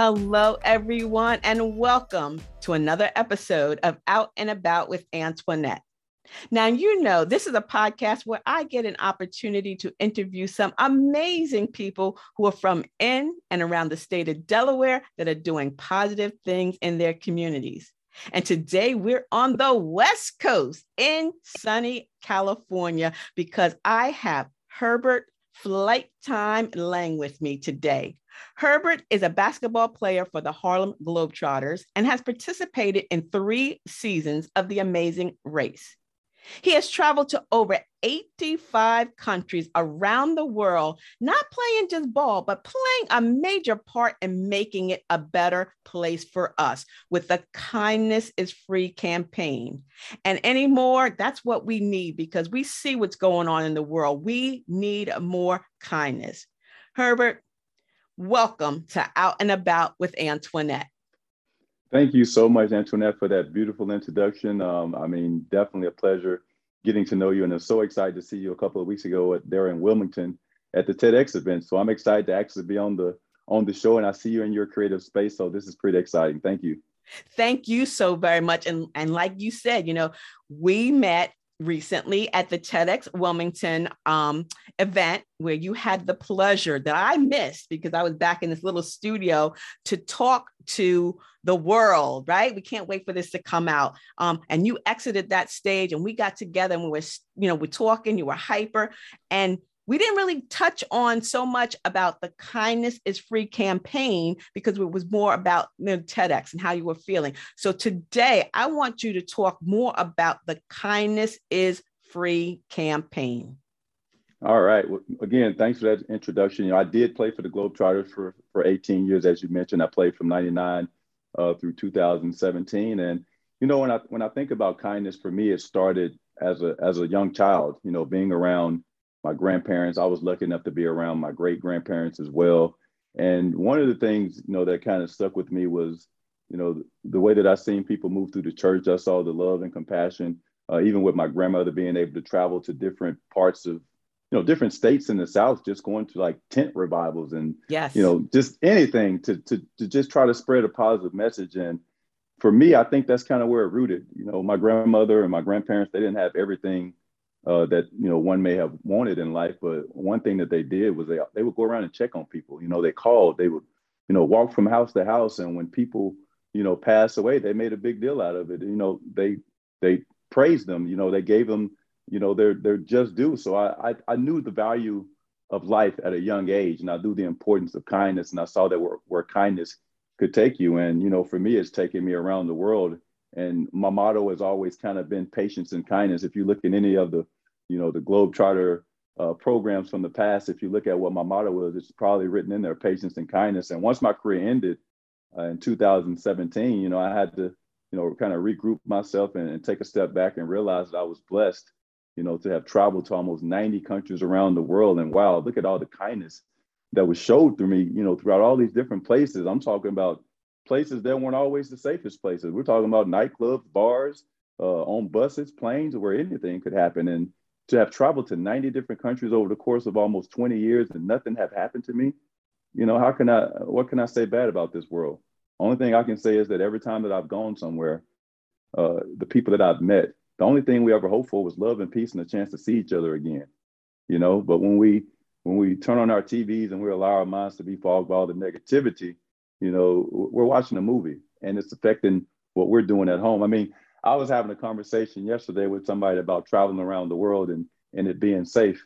Hello, everyone, and welcome to another episode of Out and About with Antoinette. Now, you know, this is a podcast where I get an opportunity to interview some amazing people who are from in and around the state of Delaware that are doing positive things in their communities. And today we're on the West Coast in sunny California because I have Herbert Flight Time Lang with me today. Herbert is a basketball player for the Harlem Globetrotters and has participated in three seasons of The Amazing Race. He has traveled to over 85 countries around the world, not playing just ball, but playing a major part in making it a better place for us with the Kindness is Free campaign. And anymore, that's what we need because we see what's going on in the world. We need more kindness. Herbert, welcome to Out and About with Antoinette. Thank you so much, Antoinette, for that beautiful introduction. Um, I mean, definitely a pleasure getting to know you, and I'm so excited to see you a couple of weeks ago at, there in Wilmington at the TEDx event. So I'm excited to actually be on the on the show, and I see you in your creative space. So this is pretty exciting. Thank you. Thank you so very much. And and like you said, you know, we met recently at the TEDx Wilmington um, event where you had the pleasure that I missed because I was back in this little studio to talk to the world, right? We can't wait for this to come out. Um, and you exited that stage and we got together and we were, you know, we're talking, you were hyper. And we didn't really touch on so much about the kindness is free campaign because it was more about you know, TEDx and how you were feeling. So today I want you to talk more about the kindness is free campaign. All right. Well, again, thanks for that introduction. You know, I did play for the Globetrotters for, for 18 years, as you mentioned. I played from 99 uh, through 2017. And, you know, when I, when I think about kindness, for me, it started as a, as a young child, you know, being around my grandparents. I was lucky enough to be around my great grandparents as well. And one of the things, you know, that kind of stuck with me was, you know, the way that I seen people move through the church. I saw the love and compassion, uh, even with my grandmother being able to travel to different parts of, you know, different states in the South, just going to like tent revivals and, yes. you know, just anything to, to, to just try to spread a positive message. And for me, I think that's kind of where it rooted. You know, my grandmother and my grandparents, they didn't have everything uh, that you know one may have wanted in life. But one thing that they did was they they would go around and check on people. You know, they called, they would you know walk from house to house, and when people you know pass away, they made a big deal out of it. You know, they they praised them. You know, they gave them you know their their just due. So I, I I knew the value of life at a young age, and I knew the importance of kindness, and I saw that where, where kindness could take you. And you know, for me, it's taken me around the world. And my motto has always kind of been patience and kindness. If you look at any of the you know, the Globetrotter uh, programs from the past, if you look at what my motto was, it's probably written in there, patience and kindness. And once my career ended uh, in 2017, you know, I had to, you know, kind of regroup myself and, and, take a step back and realize that I was blessed, you know, to have traveled to almost 90 countries around the world. And wow, look at all the kindness that was showed through me, you know, throughout all these different places. I'm talking about places that weren't always the safest places. We're talking about nightclubs, bars, uh, on buses, planes, where anything could happen. And to have traveled to 90 different countries over the course of almost 20 years and nothing have happened to me, you know, how can I, what can I say bad about this world? Only thing I can say is that every time that I've gone somewhere, uh, the people that I've met, the only thing we ever hoped for was love and peace and a chance to see each other again, you know. But when we when we turn on our TVs and we allow our minds to be fogged by all the negativity, you know, we're watching a movie and it's affecting what we're doing at home. I mean, I was having a conversation yesterday with somebody about traveling around the world and, and it being safe.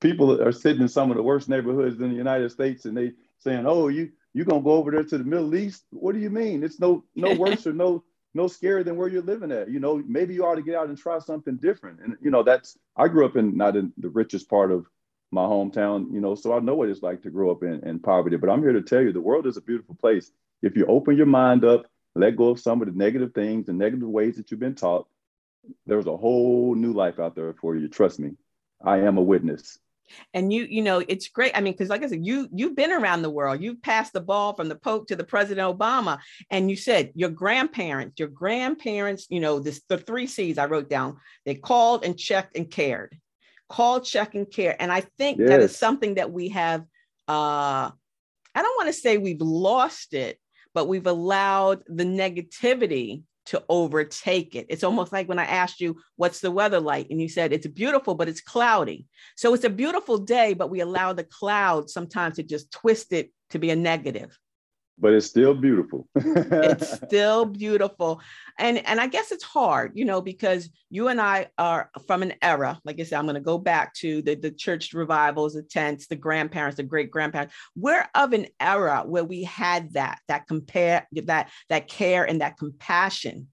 People are sitting in some of the worst neighborhoods in the United States and they saying, Oh, you you gonna go over there to the Middle East? What do you mean? It's no no worse or no no scarier than where you're living at. You know, maybe you ought to get out and try something different. And you know, that's I grew up in not in the richest part of my hometown, you know, so I know what it's like to grow up in, in poverty. But I'm here to tell you the world is a beautiful place. If you open your mind up let go of some of the negative things and negative ways that you've been taught. There's a whole new life out there for you. Trust me. I am a witness. And you, you know, it's great. I mean, because like I said, you you've been around the world. You've passed the ball from the Pope to the President Obama. And you said your grandparents, your grandparents, you know, this the three C's I wrote down. They called and checked and cared. Called, check, and care. And I think yes. that is something that we have uh I don't want to say we've lost it, but we've allowed the negativity to overtake it. It's almost like when I asked you, What's the weather like? And you said, It's beautiful, but it's cloudy. So it's a beautiful day, but we allow the clouds sometimes to just twist it to be a negative but it's still beautiful. it's still beautiful. And and I guess it's hard, you know, because you and I are from an era, like I said, I'm going to go back to the, the church revivals, the tents, the grandparents, the great grandparents. We're of an era where we had that, that compare that that care and that compassion.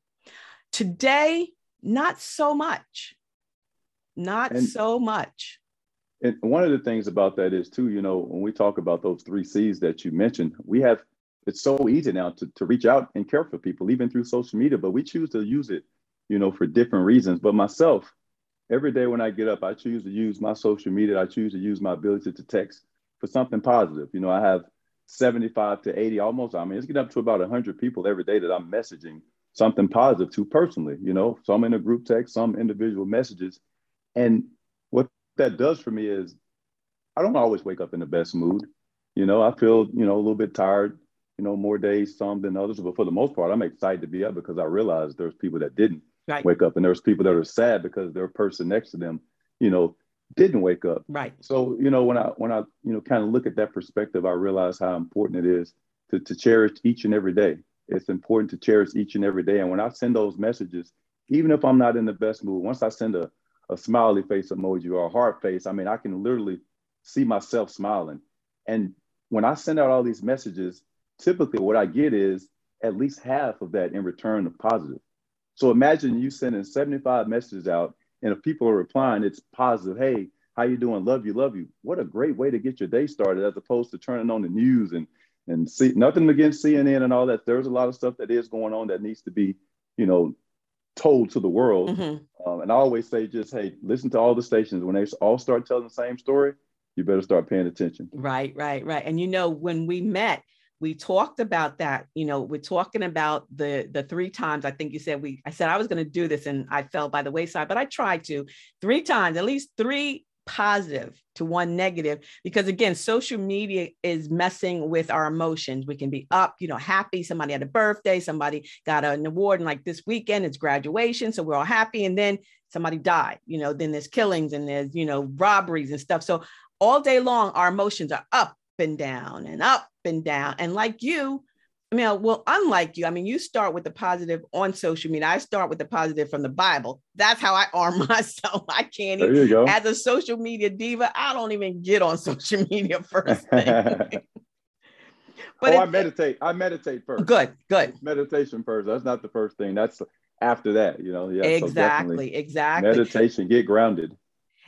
Today, not so much. Not and, so much. And one of the things about that is too, you know, when we talk about those three C's that you mentioned, we have it's so easy now to, to reach out and care for people, even through social media, but we choose to use it, you know, for different reasons. But myself, every day when I get up, I choose to use my social media. I choose to use my ability to text for something positive. You know, I have 75 to 80, almost, I mean, it's getting up to about 100 people every day that I'm messaging something positive to personally, you know, some in a group text, some individual messages. And what that does for me is I don't always wake up in the best mood. You know, I feel, you know, a little bit tired you know, more days some than others. But for the most part, I'm excited to be up because I realize there's people that didn't right. wake up, and there's people that are sad because their person next to them, you know, didn't wake up. Right. So you know, when I when I you know kind of look at that perspective, I realize how important it is to to cherish each and every day. It's important to cherish each and every day. And when I send those messages, even if I'm not in the best mood, once I send a a smiley face emoji or a heart face, I mean, I can literally see myself smiling. And when I send out all these messages, typically what I get is at least half of that in return of positive. So imagine you sending 75 messages out, and if people are replying, it's positive. Hey, how you doing? Love you, love you. What a great way to get your day started, as opposed to turning on the news and and see nothing against CNN and all that. There's a lot of stuff that is going on that needs to be, you know, told to the world. Mm-hmm. Um, and I always say, just hey, listen to all the stations when they all start telling the same story. You better start paying attention. Right, right, right. And you know, when we met, we talked about that you know we're talking about the the three times i think you said we i said i was going to do this and i fell by the wayside but i tried to. Three times at least three positive to one negative because again social media is messing with our emotions. We can be up you know happy somebody had a birthday somebody got an award and like this weekend it's graduation so we're all happy and then somebody died you know then there's killings and there's you know robberies and stuff. So all day long our emotions are up and down and up and down. And like you, I mean, well, unlike you, I mean, you start with the positive on social media. I start with the positive from the Bible. That's how I arm myself. I can't even, as a social media diva, I don't even get on social media first thing. but oh, I meditate. I meditate first. Good, good. Meditation first. That's not the first thing. That's after that, you know. Yeah. Exactly, so exactly. Meditation, get grounded.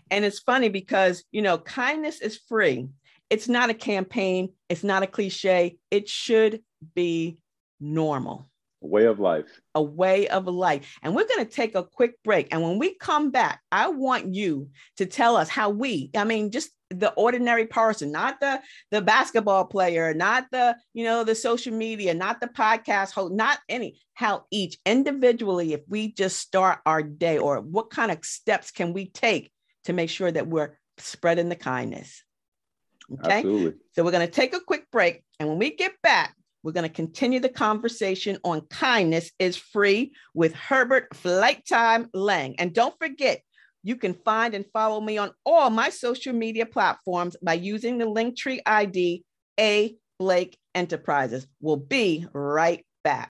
And it's funny because, you know, kindness is free it's not a campaign, it's not a cliche. It should be normal. A way of life. A way of life. And we're going to take a quick break. And when we come back, I want you to tell us how we, I mean, just the ordinary person, not the the basketball player, not the, you know, the social media, not the podcast host, not any, how each individually, if we just start our day or what kind of steps can we take to make sure that we're spreading the kindness. Okay. Absolutely. So we're going to take a quick break. And when we get back, we're going to continue the conversation on kindness is free with Herbert Flight Time Lang. And don't forget, you can find and follow me on all my social media platforms by using the Linktree ID A Blake Enterprises. We'll be right back.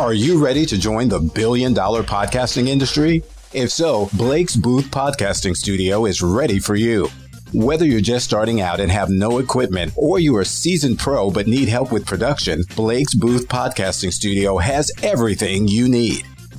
Are you ready to join the billion dollar podcasting industry? If so, Blake's Booth Podcasting Studio is ready for you. Whether you're just starting out and have no equipment, or you're a seasoned pro but need help with production, Blake's Booth Podcasting Studio has everything you need.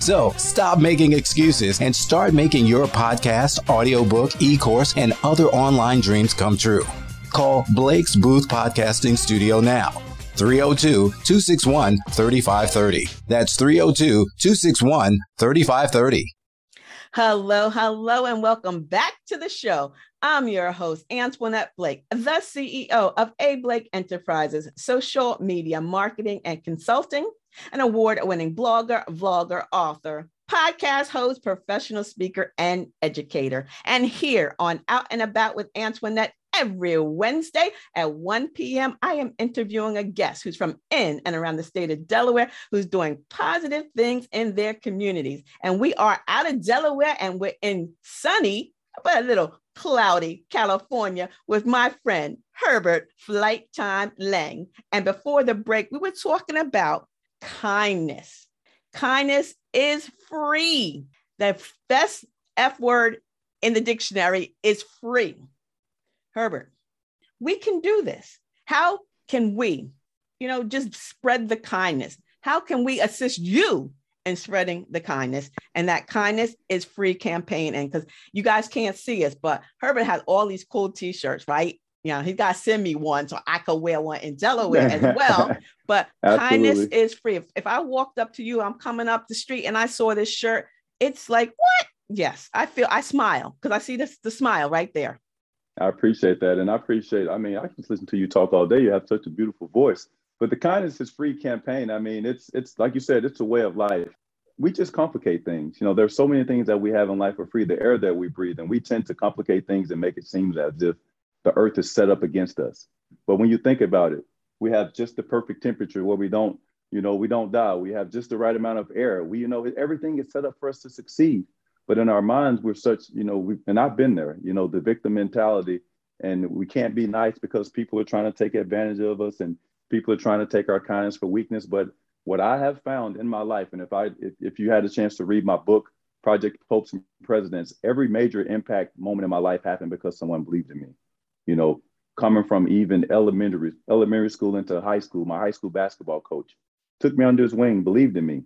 So stop making excuses and start making your podcast, audiobook, e course, and other online dreams come true. Call Blake's Booth Podcasting Studio now. 302 261 3530. That's 302 261 3530. Hello, hello, and welcome back to the show. I'm your host, Antoinette Blake, the CEO of A. Blake Enterprises, social media marketing and consulting an award winning blogger, vlogger, author, podcast host, professional speaker, and educator. And here on Out and About with Antoinette, every Wednesday at 1 p.m., I am interviewing a guest who's from in and around the state of Delaware who's doing positive things in their communities. And we are out of Delaware and we're in sunny, but a little cloudy California with my friend Herbert Flight Time Lang. And before the break, we were talking about kindness. Kindness is free. The best F word in the dictionary is free. Herbert, we can do this. How can we, you know, just spread the kindness? How can we assist you in spreading the kindness? And that kindness is free campaign. And because you guys can't see us, but Herbert has all these cool t-shirts, right? You know, he's got to send me one so I could wear one in Delaware as well. But kindness is free. If, if I walked up to you, I'm coming up the street and I saw this shirt, it's like, what? Yes, I feel I smile because I see this the smile right there. I appreciate that. And I appreciate, I mean, I can listen to you talk all day. You have such a beautiful voice. But the kindness is free campaign. I mean, it's it's like you said, it's a way of life. We just complicate things. You know, there's so many things that we have in life for free, the air that we breathe, and we tend to complicate things and make it seem as if the earth is set up against us. But when you think about it, we have just the perfect temperature where we don't, you know, we don't die. We have just the right amount of air. We, you know, everything is set up for us to succeed. But in our minds, we're such, you know, we, and I've been there, you know, the victim mentality, and we can't be nice because people are trying to take advantage of us and people are trying to take our kindness for weakness. But what I have found in my life, and if I, if, if you had a chance to read my book, Project Popes and Presidents, every major impact moment in my life happened because someone believed in me you know, coming from even elementary elementary school into high school, my high school basketball coach took me under his wing, believed in me.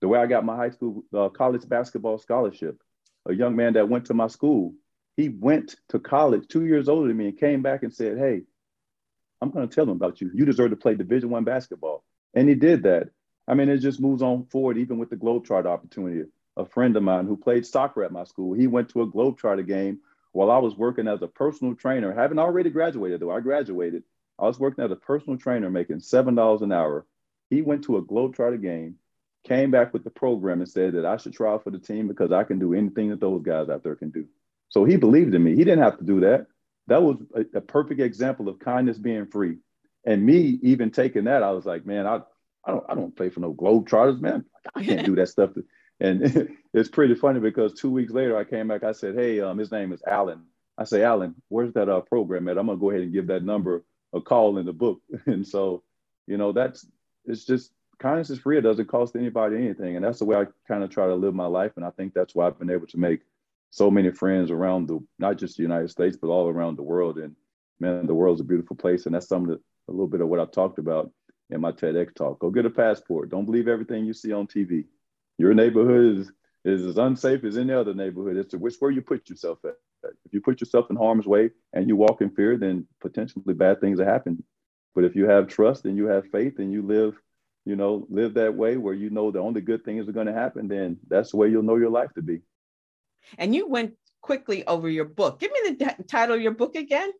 The way I got my high school uh, college basketball scholarship, a young man that went to my school, he went to college two years older than me and came back and said, "Hey, I'm going to tell him about you. You deserve to play Division One basketball." And he did that. I mean, it just moves on forward, even with the Globetrotter opportunity. A friend of mine who played soccer at my school, he went to a Globetrotter game while I was working as a personal trainer, having already graduated though, I graduated. I was working as a personal trainer making $7 an hour. He went to a Globetrotter game, came back with the program and said that I should try for the team because I can do anything that those guys out there can do. So he believed in me. He didn't have to do that. That was a, a perfect example of kindness being free. And me even taking that, I was like, man, I, I don't I don't play for no Globetrotters, man. I can't do that stuff. And it's pretty funny because two weeks later, I came back. I said, "Hey, um, his name is Alan." I say, "Alan, where's that uh, program at? I'm gonna go ahead and give that number a call in the book." and so, you know, that's it's just kindness is free. It doesn't cost anybody anything, and that's the way I kind of try to live my life. And I think that's why I've been able to make so many friends around the not just the United States, but all around the world. And man, the world's a beautiful place, and that's some of the, a little bit of what I talked about in my TEDx talk. Go get a passport. Don't believe everything you see on TV your neighborhood is, is as unsafe as any other neighborhood. It's to which where you put yourself at. If you put yourself in harm's way and you walk in fear, then potentially bad things will happen. But if you have trust and you have faith and you live, you know, live that way where you know the only good things are going to happen, then that's the way you'll know your life to be. And you went quickly over your book. Give me the title of your book again.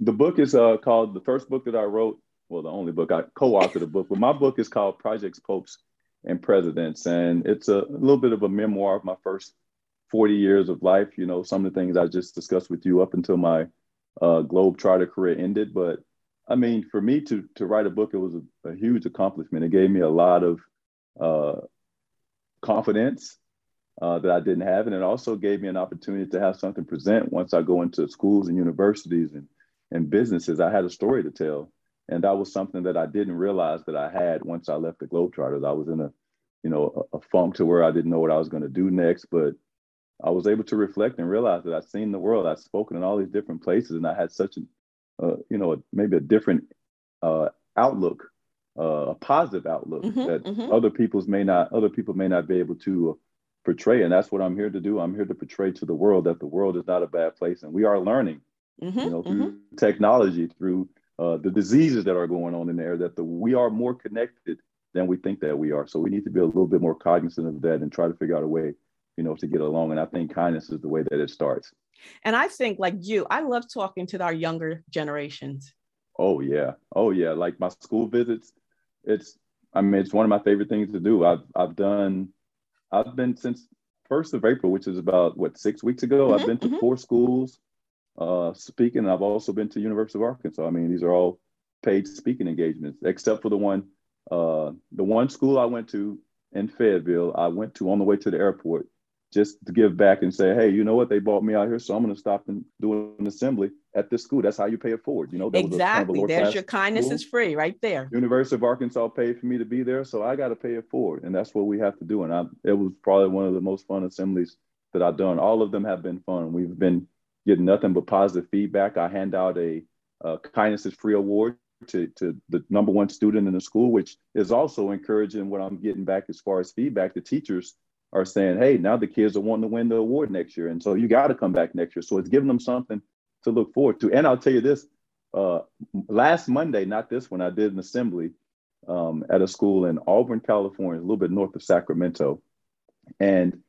The book is uh, called the first book that I wrote. Well, the only book I co-authored a book, but my book is called Projects Popes and presidents. And it's a, little bit of a memoir of my first 40 years of life. You know, some of the things I just discussed with you up until my uh, Globetrotter career ended. But I mean, for me to to write a book, it was a, a huge accomplishment. It gave me a lot of uh, confidence uh, that I didn't have, and it also gave me an opportunity to have something present once I go into schools and universities and and businesses. I had a story to tell, and that was something that I didn't realize that I had once I left the Globetrotters. I was in a you know a, a funk to where I didn't know what I was going to do next, but I was able to reflect and realize that I've seen the world. I've spoken in all these different places, and I had such a, uh, you know, maybe a different uh, outlook, uh, a positive outlook mm-hmm, that mm-hmm. other people's may not, other people may not be able to uh, portray. And that's what I'm here to do. I'm here to portray to the world that the world is not a bad place, and we are learning, mm-hmm, you know, through mm-hmm. technology, through uh, the diseases that are going on in there, that the we are more connected than we think that we are. So we need to be a little bit more cognizant of that and try to figure out a way you know, to get along. And I think kindness is the way that it starts. And I think, like you, I love talking to our younger generations. Oh yeah, oh yeah. Like my school visits, it's I mean, it's one of my favorite things to do. I've I've done, I've been since first of April, which is about what six weeks ago. Mm-hmm, I've been to mm-hmm. four schools uh, speaking. I've also been to University of Arkansas. I mean, these are all paid speaking engagements, except for the one, uh, the one school I went to in Fayetteville. I went to on the way to the airport just to give back and say, hey, you know what? They bought me out here, so I'm going to stop and do an assembly at this school. That's how you pay it forward. You know, exactly. Kind of There's your kindness school. is free right there. University of Arkansas paid for me to be there, so I got to pay it forward, and that's what we have to do. And I, it was probably one of the most fun assemblies that I've done. All of them have been fun. We've been getting nothing but positive feedback. I hand out a, a kindness is free award to, to the number one student in the school, which is also encouraging what I'm getting back as far as feedback. The teachers are saying, hey, now the kids are wanting to win the award next year. And so you got to come back next year. So it's giving them something to look forward to. And I'll tell you this uh, last Monday, not this one, I did an assembly um, at a school in Auburn, California, a little bit north of Sacramento. And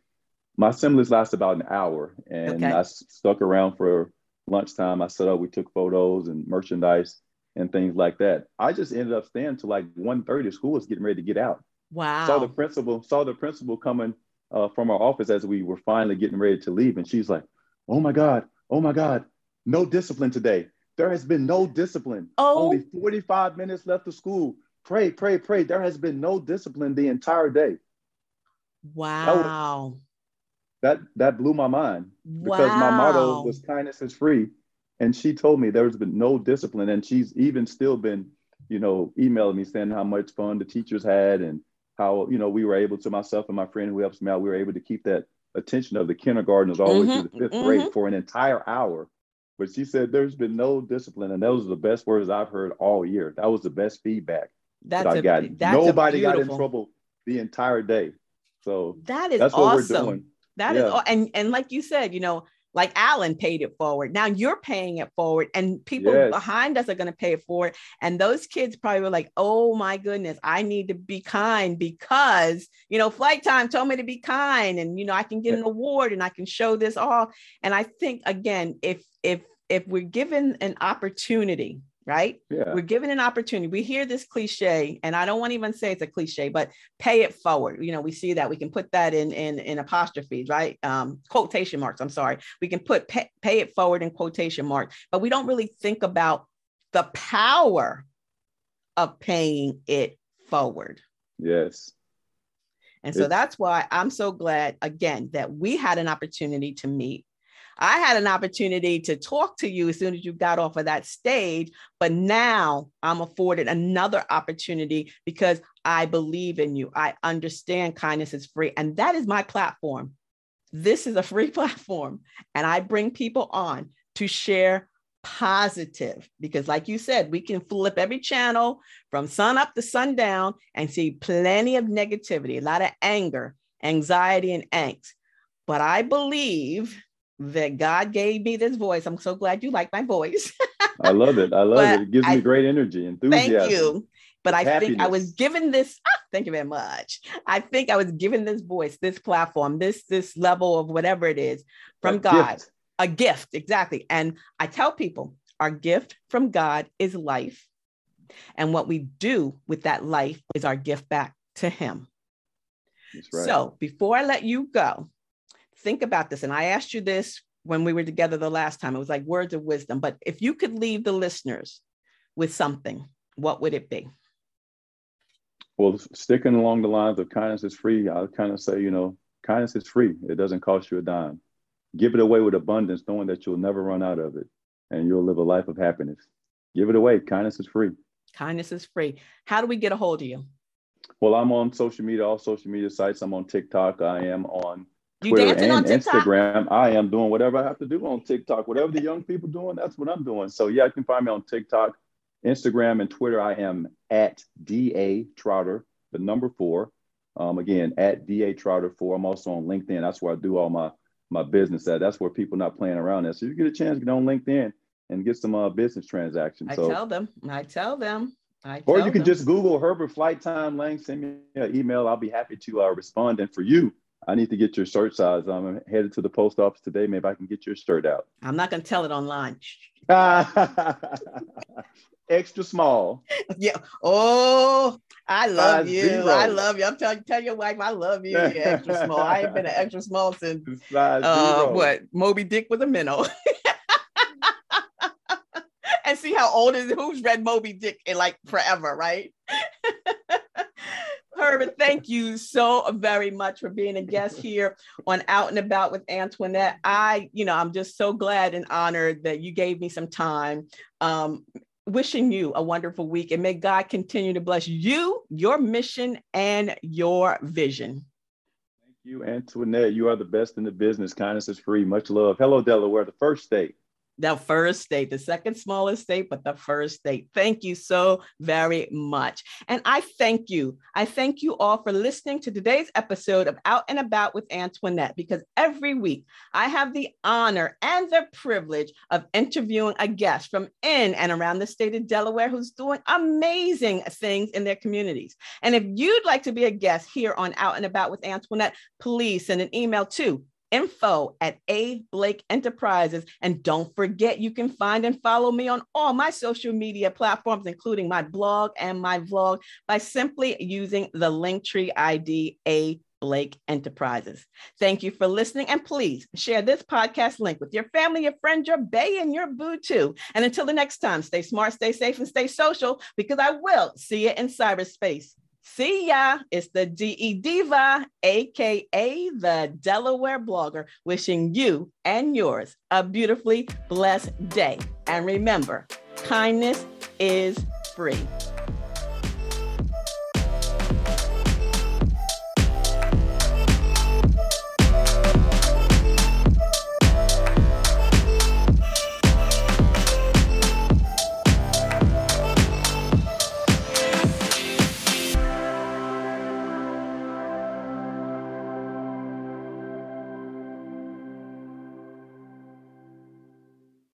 my assemblies last about an hour. And okay. I stuck around for lunchtime. I set up, we took photos and merchandise and things like that. I just ended up staying to like 1.30. School was getting ready to get out. Wow. Saw the principal, saw the principal coming uh, from our office as we were finally getting ready to leave. And she's like, oh my God, oh my God, no discipline today. There has been no discipline. Oh. Only 45 minutes left of school. Pray, pray, pray. There has been no discipline the entire day. Wow. That, that, blew my mind because wow. my motto was kindness is free. And she told me there's been no discipline. And she's even still been, you know, emailing me saying how much fun the teachers had and how you know we were able to myself and my friend who helps me out we were able to keep that attention of the kindergartners all the mm-hmm, way through the 5th mm-hmm. grade for an entire hour but she said there's been no discipline and those are the best words i've heard all year that was the best feedback that's that i got nobody got in trouble the entire day so that is that's what awesome. we're doing That yeah. is, and and like you said you know like Alan paid it forward. Now you're paying it forward, and people yes. behind us are going to pay it forward. And those kids probably were like, oh my goodness, I need to be kind because, you know, flight time told me to be kind. And, you know, I can get an award and I can show this all. And I think, again, if, if, if we're given an opportunity right? Yeah. We're given an opportunity. We hear this cliche, and I don't want to even say it's a cliche, but pay it forward. You know, we see that we can put that in in, in apostrophes, right? Um, quotation marks. I'm sorry. We can put pay, pay it forward in quotation marks, but we don't really think about the power of paying it forward. Yes. And so that's why I'm so glad again that we had an opportunity to meet I had an opportunity to talk to you as soon as you got off of that stage, but now I'm afforded another opportunity because I believe in you. I understand kindness is free, and that is my platform. This is a free platform, and I bring people on to share positive because like you said we can flip every channel from sun up to sundown and see plenty of negativity a lot of anger anxiety and angst but i believe that God gave me this voice. I'm so glad you like my voice. I love it. I love it. It gives I, me great energy, and enthusiasm. Thank you. But I happiness. think I was given this. Ah, thank you very much. I think I was given this voice, this platform, this this level of whatever it is from a God, gift. a gift, exactly. And I tell people, our gift from God is life, and what we do with that life is our gift back to Him. Right. So before I let you go, think about this. And I asked you this when we were together the last time. It was like words of wisdom. But if you could leave the listeners with something, what would it be? Well, sticking along the lines of kindness is free, I kind of say, you know, kindness is free. It doesn't cost you a dime. Give it away with abundance, knowing that you'll never run out of it and you'll live a life of happiness. Give it away. Kindness is free. Kindness is free. How do we get a hold of you? Well, I'm on social media, all social media sites. I'm on TikTok. I am on Twitter and Instagram. I am doing whatever I have to do on TikTok. Whatever the young people doing, that's what I'm doing. So yeah, you can find me on TikTok, Instagram, and Twitter. I am at da Trotter, the number four. Um, again, at da Trotter four. I'm also on LinkedIn. That's where I do all my my business at. That's where people not playing around at. So you get a chance, get on LinkedIn and get some uh, business transactions. I so, tell them. I tell them. I or you can them. just Google Herbert Flight Time Lang. Send me an email. I'll be happy to uh, respond. And for you, I need to get your shirt size. I'm headed to the post office today. Maybe I can get your shirt out. I'm not going to tell it online. Extra small. Yeah. Oh, I love Size you. Zero. I love you. I'm telling tell your wife I love you. extra small. I ain't been an extra small since uh, what Moby Dick was a minnow. and see how old is who's read Moby Dick in like forever, right? Herbert, thank you so very much for being a guest here on Out and About with Antoinette. I, you know, I'm just so glad and honored that you gave me some time. Um, wishing you a wonderful week and may God continue to bless you, your mission, and your vision. Thank you, Antoinette. You are the best in the business. Kindness is free. Much love. Hello, Delaware, the first state the first state, the second smallest state, but the first state. Thank you so very much. And I thank you. I thank you all for listening to today's episode of Out and About with Antoinette, because every week I have the honor and the privilege of interviewing a guest from in and around the state of Delaware who's doing amazing things in their communities. And if you'd like to be a guest here on Out and About with Antoinette, please send an email to info at A Blake Enterprises. And don't forget, you can find and follow me on all my social media platforms, including my blog and my vlog, by simply using the Linktree ID A Blake Enterprises. Thank you for listening. And please share this podcast link with your family, your friends, your bay, and your boo too. And until the next time, stay smart, stay safe, and stay social because I will see you in cyberspace. See ya. It's the DE Diva, AKA the Delaware blogger, wishing you and yours a beautifully blessed day. And remember, kindness is free.